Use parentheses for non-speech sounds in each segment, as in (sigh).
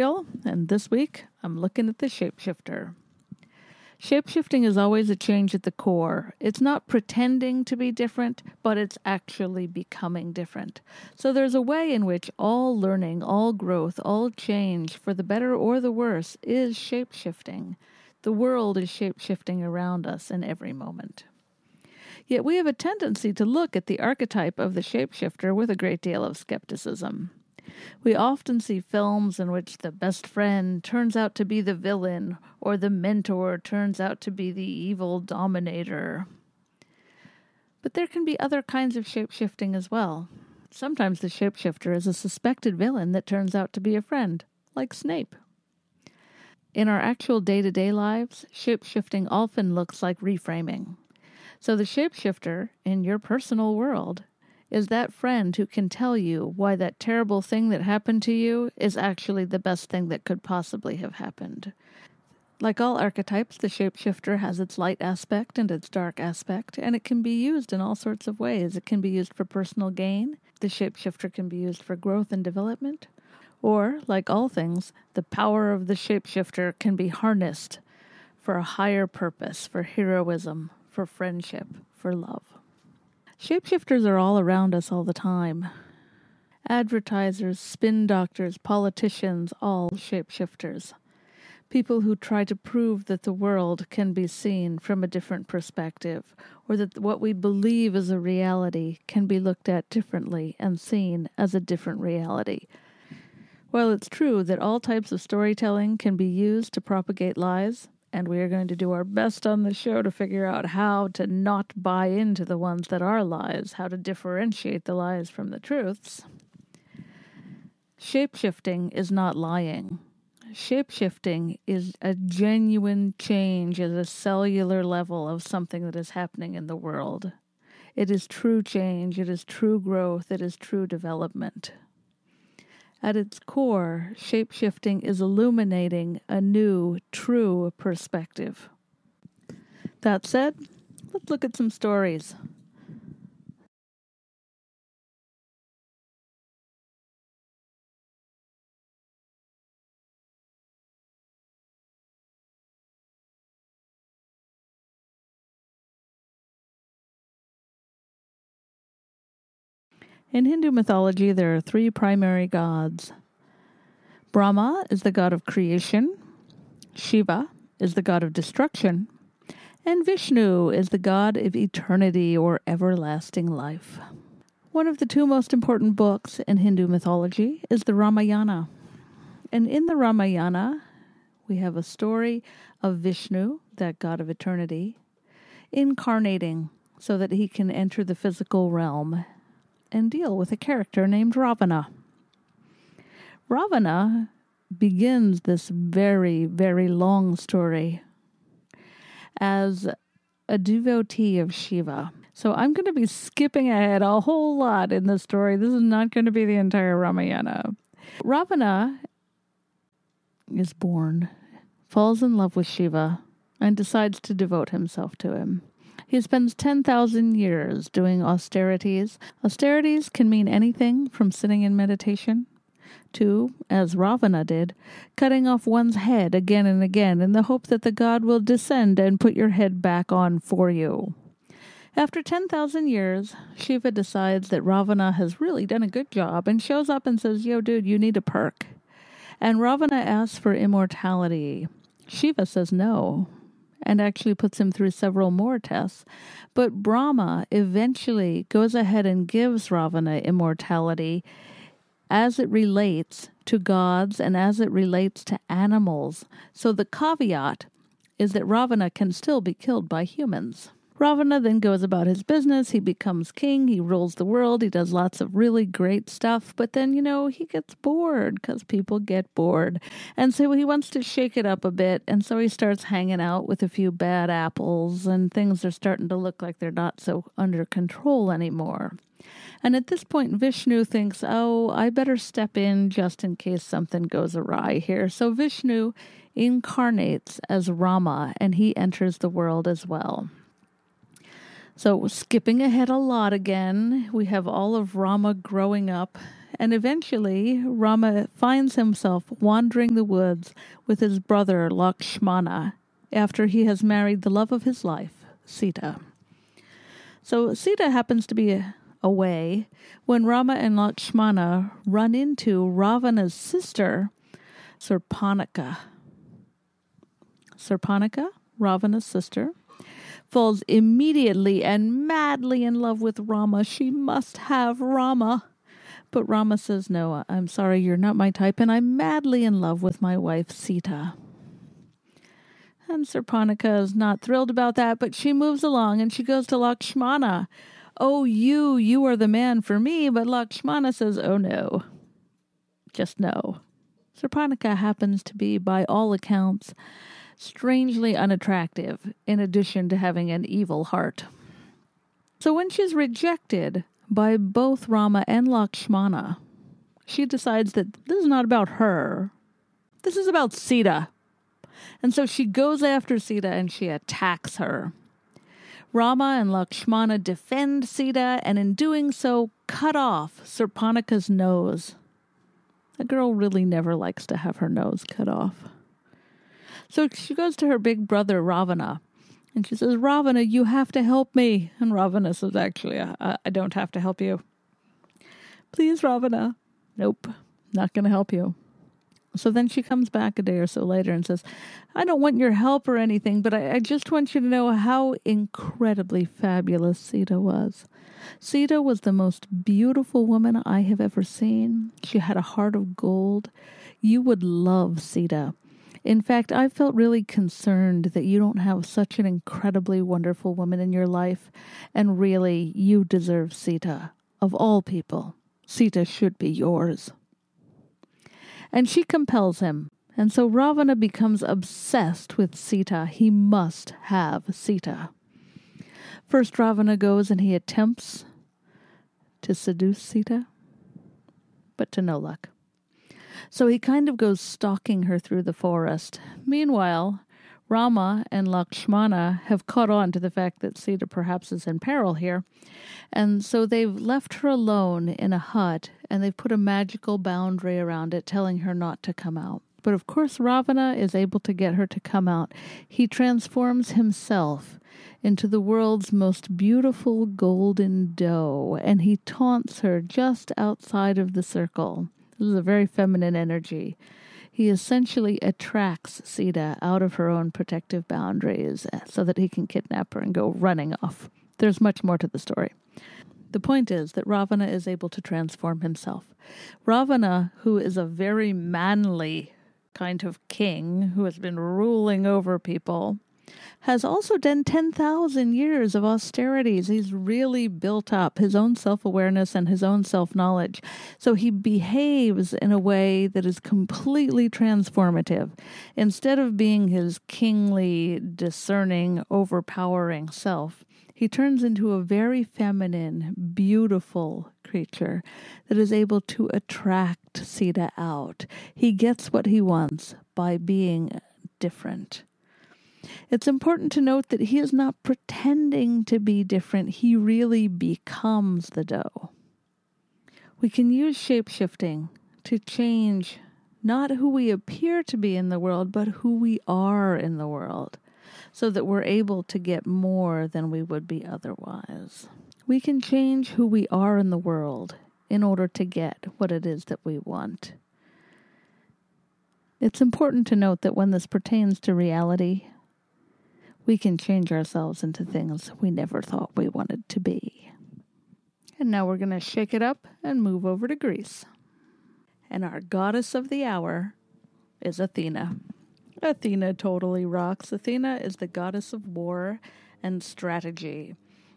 Gabriel, and this week I'm looking at the shapeshifter. Shapeshifting is always a change at the core. It's not pretending to be different, but it's actually becoming different. So there's a way in which all learning, all growth, all change, for the better or the worse, is shapeshifting. The world is shapeshifting around us in every moment. Yet we have a tendency to look at the archetype of the shapeshifter with a great deal of skepticism. We often see films in which the best friend turns out to be the villain, or the mentor turns out to be the evil dominator. But there can be other kinds of shapeshifting as well. Sometimes the shapeshifter is a suspected villain that turns out to be a friend, like Snape. In our actual day to day lives, shapeshifting often looks like reframing. So the shapeshifter in your personal world is that friend who can tell you why that terrible thing that happened to you is actually the best thing that could possibly have happened. Like all archetypes, the shapeshifter has its light aspect and its dark aspect, and it can be used in all sorts of ways. It can be used for personal gain, the shapeshifter can be used for growth and development, or, like all things, the power of the shapeshifter can be harnessed for a higher purpose, for heroism, for friendship, for love. Shapeshifters are all around us all the time. Advertisers, spin doctors, politicians, all shapeshifters. People who try to prove that the world can be seen from a different perspective, or that what we believe is a reality can be looked at differently and seen as a different reality. While it's true that all types of storytelling can be used to propagate lies, and we are going to do our best on the show to figure out how to not buy into the ones that are lies, how to differentiate the lies from the truths. Shapeshifting is not lying. Shapeshifting is a genuine change at a cellular level of something that is happening in the world. It is true change, it is true growth, it is true development. At its core, shapeshifting is illuminating a new, true perspective. That said, let's look at some stories. In Hindu mythology, there are three primary gods. Brahma is the god of creation, Shiva is the god of destruction, and Vishnu is the god of eternity or everlasting life. One of the two most important books in Hindu mythology is the Ramayana. And in the Ramayana, we have a story of Vishnu, that god of eternity, incarnating so that he can enter the physical realm and deal with a character named Ravana. Ravana begins this very, very long story as a devotee of Shiva. So I'm going to be skipping ahead a whole lot in this story. This is not going to be the entire Ramayana. Ravana is born, falls in love with Shiva, and decides to devote himself to him. He spends 10,000 years doing austerities. Austerities can mean anything from sitting in meditation to, as Ravana did, cutting off one's head again and again in the hope that the god will descend and put your head back on for you. After 10,000 years, Shiva decides that Ravana has really done a good job and shows up and says, Yo, dude, you need a perk. And Ravana asks for immortality. Shiva says no and actually puts him through several more tests. But Brahma eventually goes ahead and gives Ravana immortality as it relates to gods and as it relates to animals. So the caveat is that Ravana can still be killed by humans. Ravana then goes about his business. He becomes king. He rules the world. He does lots of really great stuff. But then, you know, he gets bored because people get bored. And so he wants to shake it up a bit. And so he starts hanging out with a few bad apples, and things are starting to look like they're not so under control anymore. And at this point, Vishnu thinks, oh, I better step in just in case something goes awry here. So Vishnu incarnates as Rama and he enters the world as well. So, skipping ahead a lot again, we have all of Rama growing up and eventually Rama finds himself wandering the woods with his brother Lakshmana after he has married the love of his life, Sita. So Sita happens to be away when Rama and Lakshmana run into Ravana's sister, Surpanaka. Surpanaka, Ravana's sister, falls immediately and madly in love with Rama. She must have Rama. But Rama says, No, I'm sorry, you're not my type, and I'm madly in love with my wife Sita. And Surpanaka is not thrilled about that, but she moves along and she goes to Lakshmana. Oh, you, you are the man for me. But Lakshmana says, Oh, no. Just no. Surpanaka happens to be, by all accounts, strangely unattractive, in addition to having an evil heart. So when she's rejected by both Rama and Lakshmana, she decides that this is not about her. This is about Sita. And so she goes after Sita and she attacks her. Rama and Lakshmana defend Sita and in doing so cut off Surpanaka's nose. A girl really never likes to have her nose cut off. So she goes to her big brother Ravana and she says, Ravana, you have to help me. And Ravana says, Actually, I, I don't have to help you. Please, Ravana. Nope, not going to help you. So then she comes back a day or so later and says, I don't want your help or anything, but I, I, just want you to know how incredibly fabulous Sita was. Sita was the most beautiful woman I have ever seen. She had a heart of gold. You would love Sita. In fact, I've felt really concerned that you don't have such an incredibly wonderful woman in your life, and really, you deserve Sita. Of all people, Sita should be yours. And she compels him, and so Ravana becomes obsessed with Sita. He must have Sita. First, Ravana goes and he attempts to seduce Sita, but to no luck. So he kind of goes stalking her through the forest. Meanwhile, Rama and Lakshmana have caught on to the fact that Sita perhaps is in peril here, and so they've left her alone in a hut and they've put a magical boundary around it, telling her not to come out. But of course, Ravana is able to get her to come out. He transforms himself into the world's most beautiful golden doe, and he taunts her just outside of the circle. This is a very feminine energy. He essentially attracts Sita out of her own protective boundaries eh, so that he can kidnap her and go running off. There's much more to the story. The point is that Ravana is able to transform himself. Ravana, who is a very manly kind of king who has been ruling over people, has also done 10,000 years of austerities. He's really built up his own self awareness and his own self knowledge. So he behaves in a way that is completely transformative. Instead of being his kingly, discerning, overpowering self, he turns into a very feminine, beautiful creature that is able to attract Sita out. He gets what he wants by being different. It's important to note that he is not pretending to be different, he really becomes the doe. We can use shape shifting to change not who we appear to be in the world, but who we are in the world, so that we're able to get more than we would be otherwise. We can change who we are in the world in order to get what it is that we want. It's important to note that when this pertains to reality, we can change ourselves into things we never thought we wanted to be. And now we're going to shake it up and move over to Greece. And our goddess of the hour is Athena. Athena totally rocks. Athena is the goddess of war and strategy.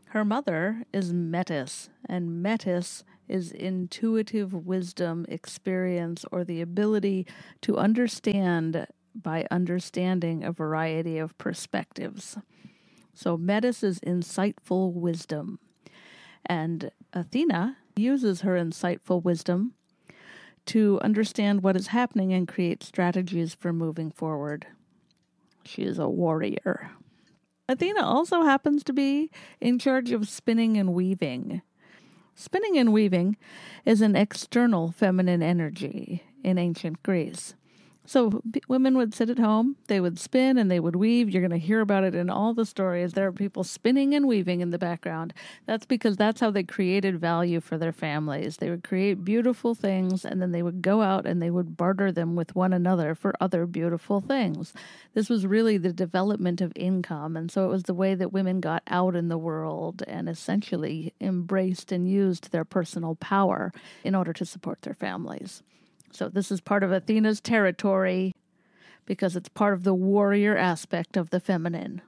Her mother is Metis, and Metis is intuitive wisdom, experience, or the ability to understand by understanding a variety of perspectives. So, Metis is insightful wisdom, and Athena uses her insightful wisdom to understand what is happening and create strategies for moving forward. She is a warrior. Athena also happens to be in charge of spinning and weaving. Spinning and weaving is an external feminine energy in ancient Greece. So b- women would sit at home, they would spin and they would weave. You're going to hear about it in all the stories. There are people spinning and weaving in the background. That's because that's how they created value for their families. They would create beautiful things and then they would go out and they would barter them with one another for other beautiful things. This was really the development of income. And so it was the way that women got out in the world and essentially embraced and used their personal power in order to support their families. So this is part of Athena's territory because it's part of the warrior aspect of the feminine.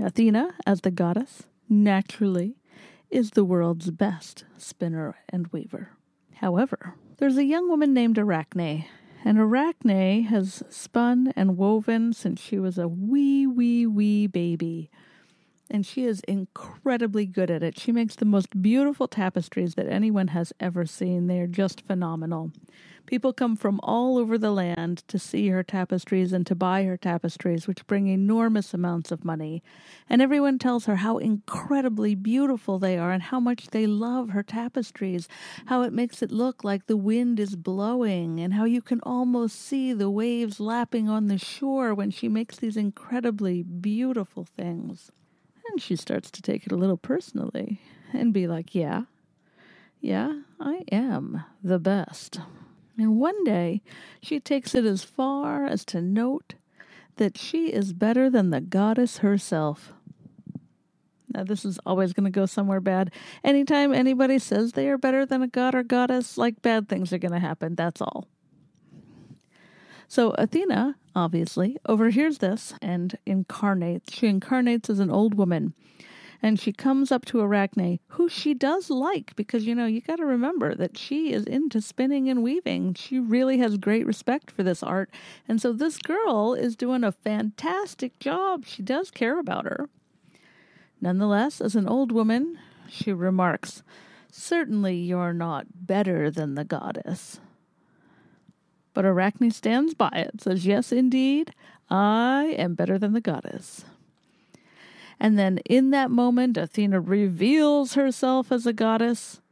Athena, as the goddess, naturally is the world's best spinner and weaver. However, there's a young woman named Arachne, and Arachne has spun and woven since she was a wee, wee, wee baby and she is incredibly good at it. She makes the most beautiful tapestries that anyone has ever seen. They are just phenomenal. People come from all over the land to see her tapestries and to buy her tapestries, which bring enormous amounts of money. And everyone tells her how incredibly beautiful they are and how much they love her tapestries, how it makes it look like the wind is blowing, and how you can almost see the waves lapping on the shore when she makes these incredibly beautiful things. And she starts to take it a little personally and be like, Yeah, yeah, I am the best. And one day she takes it as far as to note that she is better than the goddess herself. Now, this is always going to go somewhere bad. Anytime anybody says they are better than a god or goddess, like bad things are going to happen. That's all. So Athena, obviously, overhears this and incarnates. She incarnates as an old woman. And she comes up to Arachne, who she does like, because, you know, you got to remember that she is into spinning and weaving. She really has great respect for this art. And so this girl is doing a fantastic job. She does care about her. Nonetheless, as an old woman, she remarks, Certainly you're not better than the goddess. But Arachne stands by it, says, Yes, indeed, I am better than the goddess. And then in that moment, Athena reveals herself as a goddess,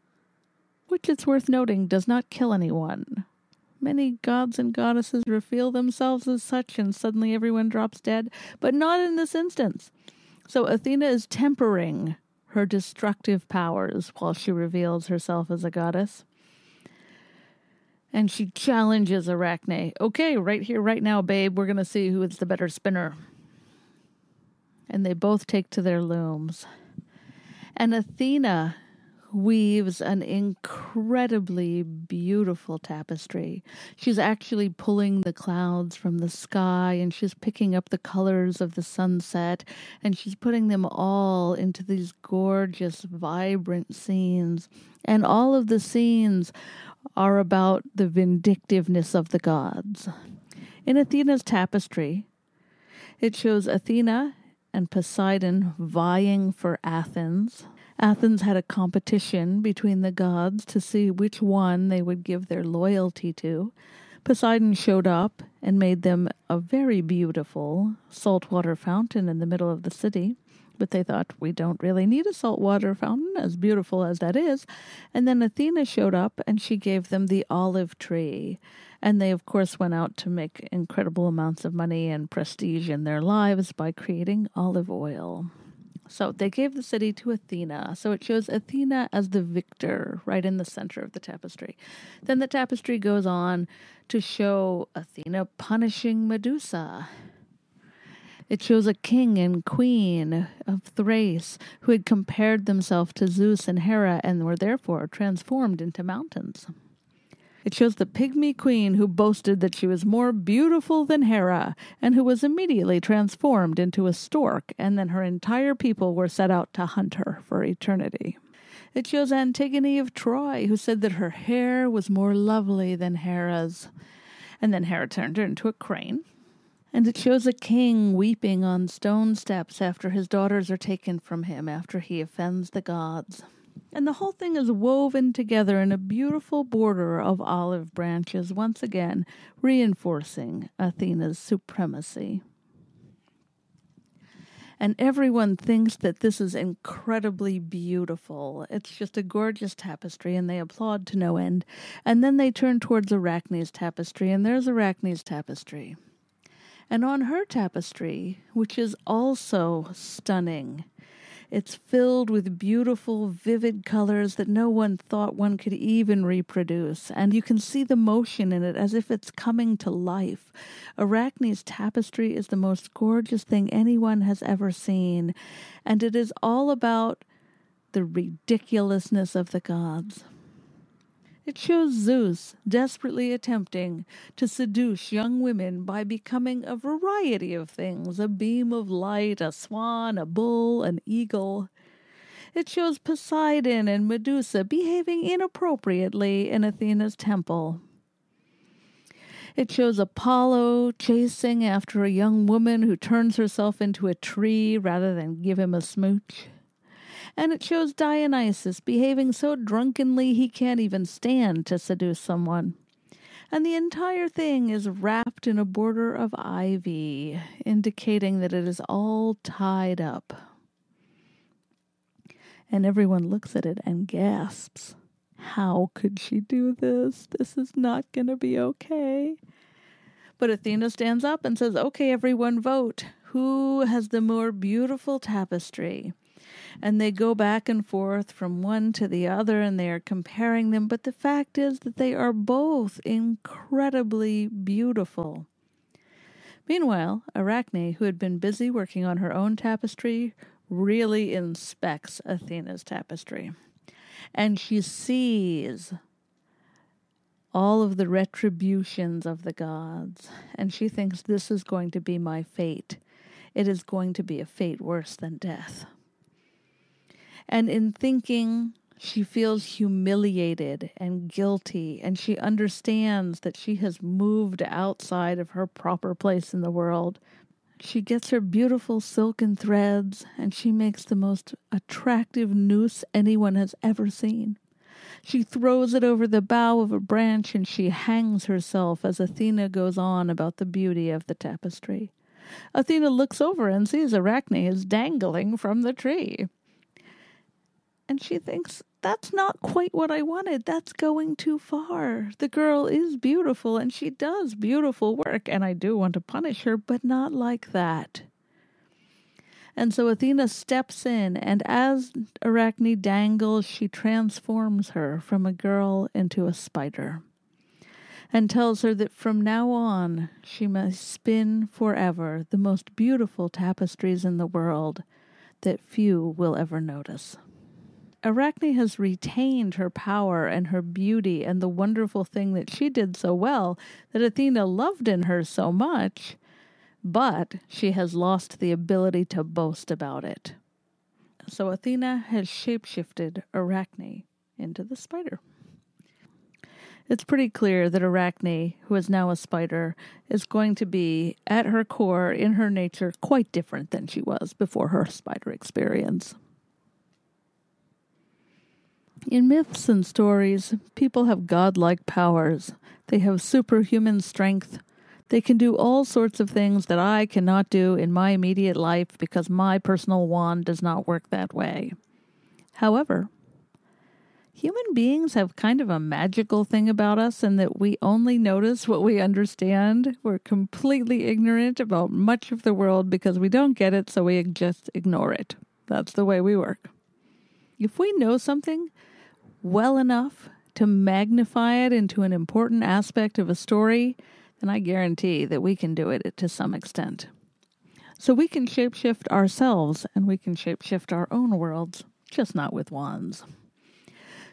which it's worth noting does not kill anyone. Many gods and goddesses reveal themselves as such, and suddenly everyone drops dead, but not in this instance. So Athena is tempering her destructive powers while she reveals herself as a goddess and she challenges Arachne. Okay, right here, right now, babe, we're going to see who is the better spinner. And they both take to their looms. And Athena weaves an incredibly beautiful tapestry. She's actually pulling the clouds from the sky and she's picking up the colors of the sunset and she's putting them all into these gorgeous, vibrant scenes. And all of the scenes are about the vindictiveness of the gods. In Athena's tapestry, it shows Athena and Poseidon vying for Athens. Athens had a competition between the gods to see which one they would give their loyalty to. Poseidon showed up and made them a very beautiful saltwater fountain in the middle of the city. But they thought, we don't really need a saltwater fountain, as beautiful as that is. And then Athena showed up and she gave them the olive tree. And they, of course, went out to make incredible amounts of money and prestige in their lives by creating olive oil. So they gave the city to Athena. So it shows Athena as the victor right in the center of the tapestry. Then the tapestry goes on to show Athena punishing Medusa it shows a king and queen of Thrace who had compared themselves to Zeus and Hera and were therefore transformed into mountains. It shows the pygmy queen who boasted that she was more beautiful than Hera and who was immediately transformed into a stork, and then her entire people were set out to hunt her for eternity. It shows Antigone of Troy, who said that her hair was more lovely than Hera's. And then Hera turned her into a crane, and it shows a king weeping on stone steps after his daughters are taken from him after he offends the gods. And the whole thing is woven together in a beautiful border of olive branches, once again reinforcing Athena's supremacy. And everyone thinks that this is incredibly beautiful. It's just a gorgeous tapestry, and they applaud to no end. And then they turn towards Arachne's tapestry, and there's Arachne's tapestry. And on her tapestry, which is also stunning, it's filled with beautiful, vivid colors that no one thought one could even reproduce, and you can see the motion in it as if it's coming to life. Arachne's tapestry is the most gorgeous thing anyone has ever seen, and it is all about the ridiculousness of the gods. It shows Zeus desperately attempting to seduce young women by becoming a variety of things a beam of light, a swan, a bull, an eagle. It shows Poseidon and Medusa behaving inappropriately in Athena's temple. It shows Apollo chasing after a young woman who turns herself into a tree rather than give him a smooch and it shows Dionysus behaving so drunkenly he can't even stand to seduce someone. And the entire thing is wrapped in a border of ivy, indicating that it is all tied up. And everyone looks at it and gasps. How could she do this? This is not going to be okay. But Athena stands up and says, Okay, everyone, vote. Who has the more beautiful tapestry? And they go back and forth from one to the other and they are comparing them. But the fact is that they are both incredibly beautiful. Meanwhile, Arachne, who had been busy working on her own tapestry, really inspects Athena's tapestry. And she sees all of the retributions of the gods, and she thinks this is going to be my fate. It is going to be a fate worse than death. And in thinking, she feels humiliated and guilty, and she understands that she has moved outside of her proper place in the world. She gets her beautiful silken threads, and she makes the most attractive noose anyone has ever seen. She throws it over the bough of a branch and she hangs herself as Athena goes on about the beauty of the tapestry. Athena looks over and sees Arachne is dangling from the tree. And she thinks, that's not quite what I wanted. That's going too far. The girl is beautiful and she does beautiful work, and I do want to punish her, but not like that. And so Athena steps in, and as Arachne dangles, she transforms her from a girl into a spider and tells her that from now on she must spin forever the most beautiful tapestries in the world that few will ever notice. Arachne has retained her power and her beauty and the wonderful thing that she did so well that Athena loved in her so much, but she has lost the ability to boast about it. So Athena has shapeshifted Arachne into the spider. It's pretty clear that Arachne, who is now a spider, is going to be, at her core, in her nature, quite different than she was before her spider experience. In myths and stories, people have godlike powers. They have superhuman strength. They can do all sorts of things that I cannot do in my immediate life because my personal wand does not work that way. However, human beings have kind of a magical thing about us in that we only notice what we understand. We're completely ignorant about much of the world because we don't get it, so we just ignore it. That's the way we work. If we know something, well enough to magnify it into an important aspect of a story, then I guarantee that we can do it to some extent. So we can shapeshift ourselves and we can shapeshift our own worlds, just not with wands.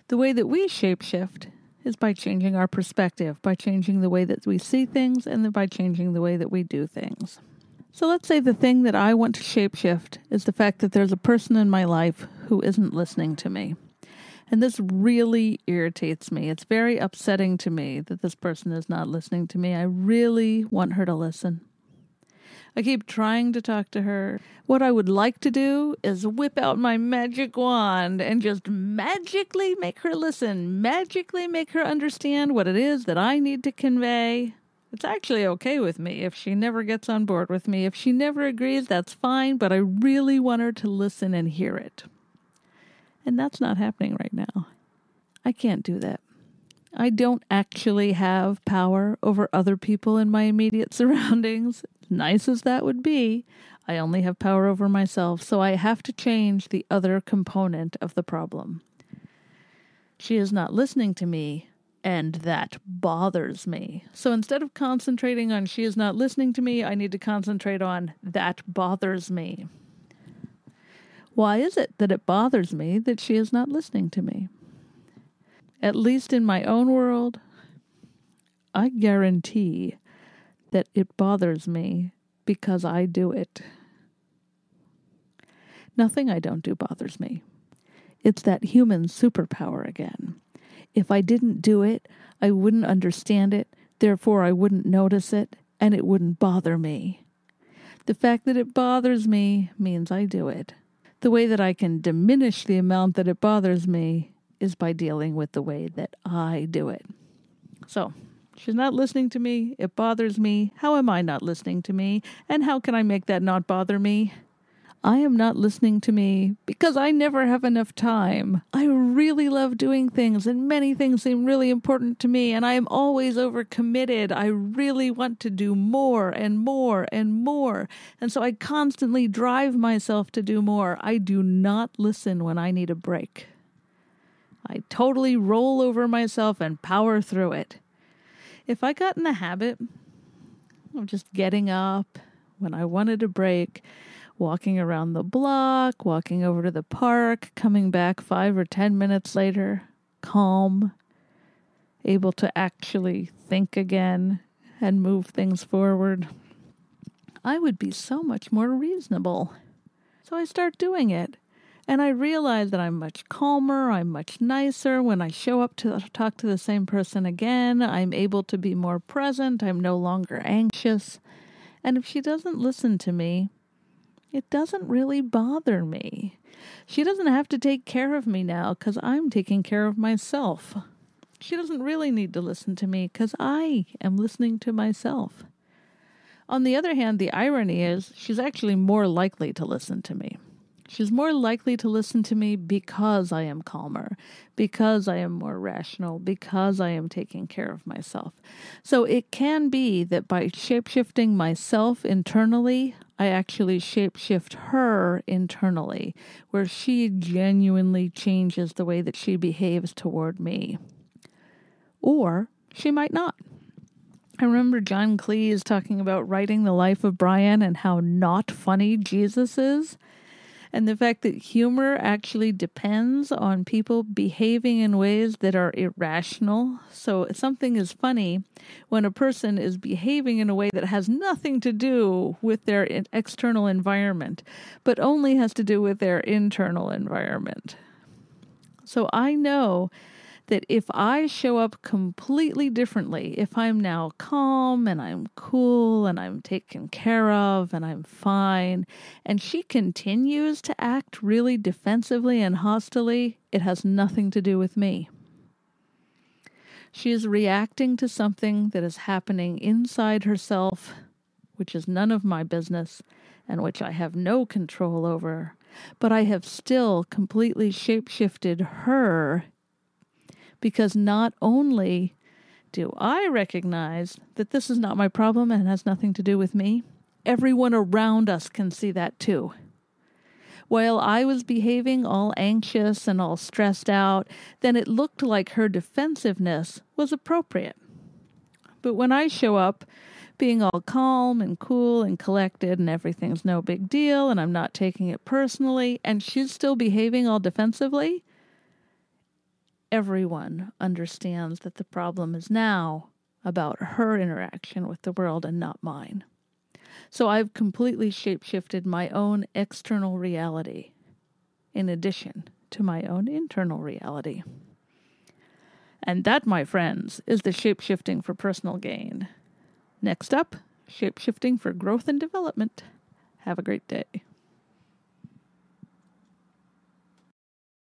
The way that we shapeshift is by changing our perspective, by changing the way that we see things, and by changing the way that we do things. So let's say the thing that I want to shapeshift is the fact that there's a person in my life who isn't listening to me. And this really irritates me. It's very upsetting to me that this person is not listening to me. I really want her to listen. I keep trying to talk to her. What I would like to do is whip out my magic wand and just magically make her listen, magically make her understand what it is that I need to convey. It's actually okay with me if she never gets on board with me. If she never agrees, that's fine, but I really want her to listen and hear it. And that's not happening right now. I can't do that. I don't actually have power over other people in my immediate (laughs) surroundings. Nice as that would be, I only have power over myself, so I have to change the other component of the problem. She is not listening to me, and that bothers me. So instead of concentrating on she is not listening to me, I need to concentrate on that bothers me. Why is it that it bothers me that she is not listening to me? At least in my own world, I guarantee that it bothers me because I do it. Nothing I don't do bothers me. It's that human superpower again. If I didn't do it, I wouldn't understand it, therefore, I wouldn't notice it, and it wouldn't bother me. The fact that it bothers me means I do it. The way that I can diminish the amount that it bothers me is by dealing with the way that I do it. So, she's not listening to me. It bothers me. How am I not listening to me? And how can I make that not bother me? I am not listening to me because I never have enough time. I really love doing things, and many things seem really important to me, and I am always overcommitted. I really want to do more and more and more. And so I constantly drive myself to do more. I do not listen when I need a break. I totally roll over myself and power through it. If I got in the habit of just getting up when I wanted a break, walking around the block, walking over to the park, coming back five or ten minutes later, calm, able to actually think again and move things forward, I would be so much more reasonable. So I start doing it. And I realize that I'm much calmer, I'm much nicer. When I show up to talk to the same person again, I'm able to be more present, I'm no longer anxious. And if she doesn't listen to me, it doesn't really bother me. She doesn't have to take care of me now because I'm taking care of myself. She doesn't really need to listen to me because I am listening to myself. On the other hand, the irony is she's actually more likely to listen to me. She's more likely to listen to me because I am calmer, because I am more rational, because I am taking care of myself. So it can be that by shapeshifting myself internally, I actually shapeshift her internally, where she genuinely changes the way that she behaves toward me. Or she might not. I remember John Cleese talking about writing the life of Brian and how not funny Jesus is and the fact that humor actually depends on people behaving in ways that are irrational. So something is funny when a person is behaving in a way that has nothing to do with their external environment, but only has to do with their internal environment. So I know that if I show up completely differently, if I'm now calm and I'm cool and I'm taken care of and I'm fine, and she continues to act really defensively and hostilely, it has nothing to do with me. She is reacting to something that is happening inside herself, which is none of my business and which I have no control over. But I have still completely shapeshifted her because not only do I recognize that this is not my problem and has nothing to do with me, everyone around us can see that too. While I was behaving all anxious and all stressed out, then it looked like her defensiveness was appropriate. But when I show up being all calm and cool and collected and everything's no big deal and I'm not taking it personally and she's still behaving all defensively, everyone understands that the problem is now about her interaction with the world and not mine. So I've completely shapeshifted my own external reality in addition to my own internal reality. And that, my friends, is the shapeshifting for personal gain. Next up, shapeshifting for growth and development. Have a great day.